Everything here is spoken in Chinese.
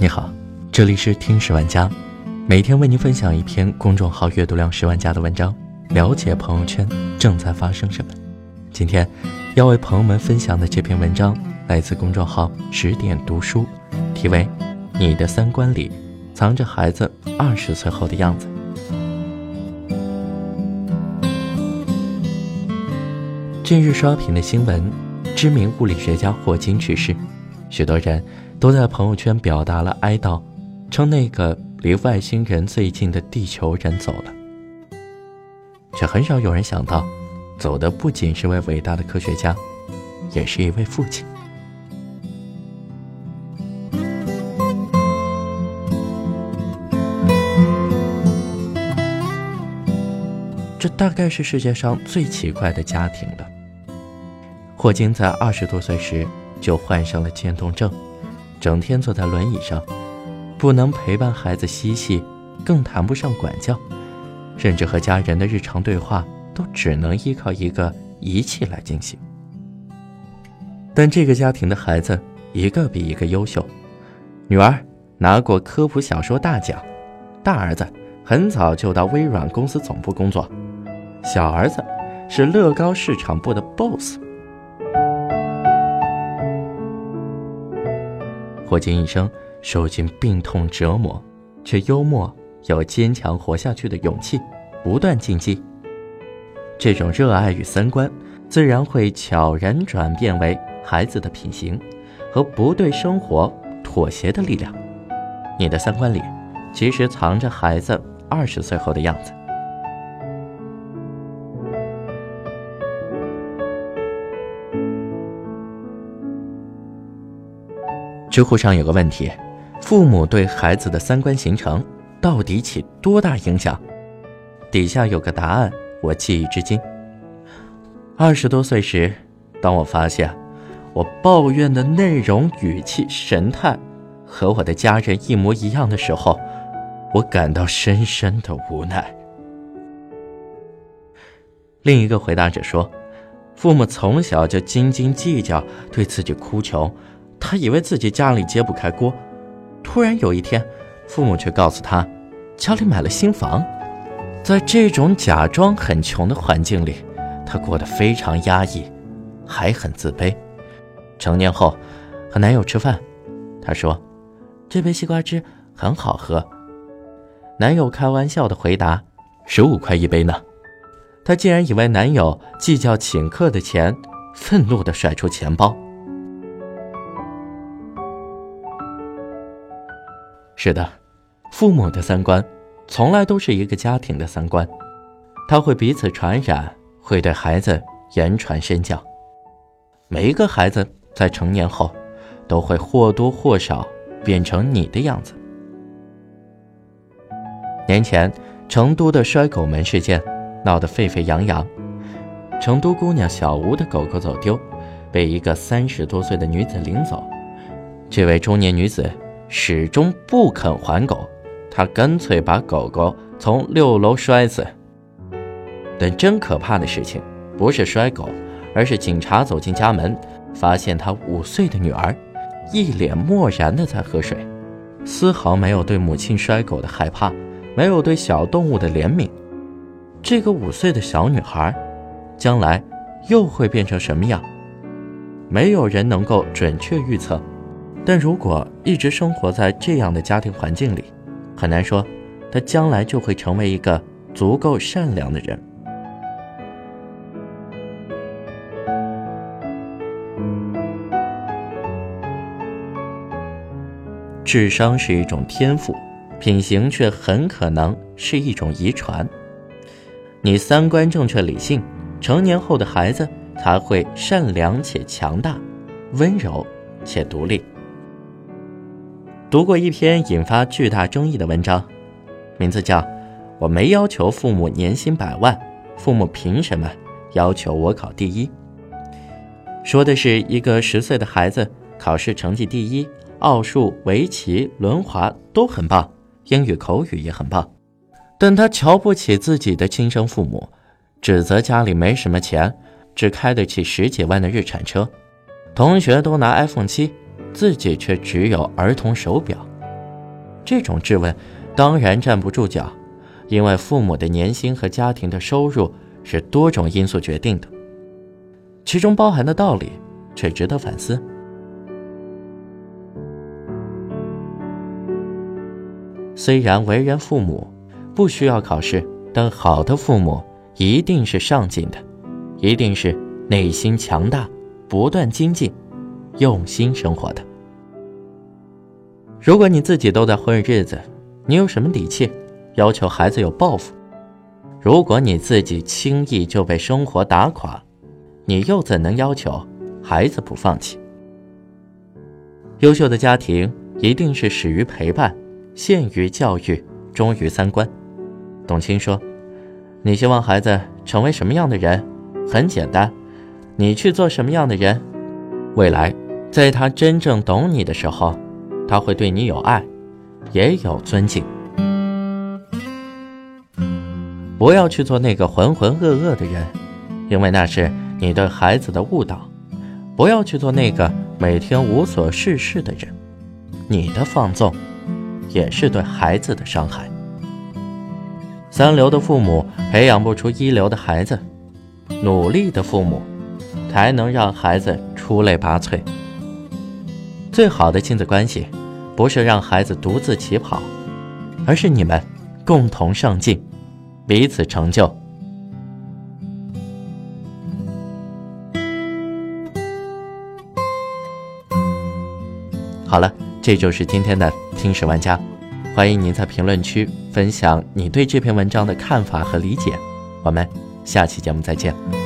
你好，这里是听十万加，每天为您分享一篇公众号阅读量十万加的文章，了解朋友圈正在发生什么。今天要为朋友们分享的这篇文章来自公众号十点读书，题为《你的三观里藏着孩子二十岁后的样子》。近日刷屏的新闻，知名物理学家霍金去世。许多人都在朋友圈表达了哀悼，称那个离外星人最近的地球人走了，却很少有人想到，走的不仅是位伟大的科学家，也是一位父亲。这大概是世界上最奇怪的家庭了。霍金在二十多岁时。就患上了渐冻症，整天坐在轮椅上，不能陪伴孩子嬉戏，更谈不上管教，甚至和家人的日常对话都只能依靠一个仪器来进行。但这个家庭的孩子一个比一个优秀，女儿拿过科普小说大奖，大儿子很早就到微软公司总部工作，小儿子是乐高市场部的 boss。霍金一生受尽病痛折磨，却幽默又坚强活下去的勇气，不断进击。这种热爱与三观，自然会悄然转变为孩子的品行和不对生活妥协的力量。你的三观里，其实藏着孩子二十岁后的样子。知乎上有个问题：父母对孩子的三观形成到底起多大影响？底下有个答案，我记忆至今。二十多岁时，当我发现我抱怨的内容、语气、神态和我的家人一模一样的时候，我感到深深的无奈。另一个回答者说：“父母从小就斤斤计较，对自己哭穷。”他以为自己家里揭不开锅，突然有一天，父母却告诉他，家里买了新房。在这种假装很穷的环境里，他过得非常压抑，还很自卑。成年后，和男友吃饭，他说：“这杯西瓜汁很好喝。”男友开玩笑的回答：“十五块一杯呢。”他竟然以为男友计较请客的钱，愤怒地甩出钱包。是的，父母的三观，从来都是一个家庭的三观，他会彼此传染，会对孩子言传身教。每一个孩子在成年后，都会或多或少变成你的样子。年前，成都的摔狗门事件闹得沸沸扬扬，成都姑娘小吴的狗狗走丢，被一个三十多岁的女子领走，这位中年女子。始终不肯还狗，他干脆把狗狗从六楼摔死。但真可怕的事情不是摔狗，而是警察走进家门，发现他五岁的女儿一脸漠然的在喝水，丝毫没有对母亲摔狗的害怕，没有对小动物的怜悯。这个五岁的小女孩，将来又会变成什么样？没有人能够准确预测。但如果一直生活在这样的家庭环境里，很难说他将来就会成为一个足够善良的人。智商是一种天赋，品行却很可能是一种遗传。你三观正确、理性，成年后的孩子才会善良且强大，温柔且独立。读过一篇引发巨大争议的文章，名字叫《我没要求父母年薪百万，父母凭什么要求我考第一》。说的是一个十岁的孩子考试成绩第一，奥数、围棋、轮滑都很棒，英语口语也很棒，但他瞧不起自己的亲生父母，指责家里没什么钱，只开得起十几万的日产车，同学都拿 iPhone 七。自己却只有儿童手表，这种质问当然站不住脚，因为父母的年薪和家庭的收入是多种因素决定的，其中包含的道理却值得反思。虽然为人父母不需要考试，但好的父母一定是上进的，一定是内心强大、不断精进、用心生活的。如果你自己都在混日子，你有什么底气要求孩子有抱负？如果你自己轻易就被生活打垮，你又怎能要求孩子不放弃？优秀的家庭一定是始于陪伴。限于教育，忠于三观。董卿说：“你希望孩子成为什么样的人？很简单，你去做什么样的人，未来在他真正懂你的时候，他会对你有爱，也有尊敬。不要去做那个浑浑噩噩的人，因为那是你对孩子的误导。不要去做那个每天无所事事的人，你的放纵。”也是对孩子的伤害。三流的父母培养不出一流的孩子，努力的父母才能让孩子出类拔萃。最好的亲子关系，不是让孩子独自起跑，而是你们共同上进，彼此成就。好了。这就是今天的听史玩家，欢迎您在评论区分享你对这篇文章的看法和理解。我们下期节目再见。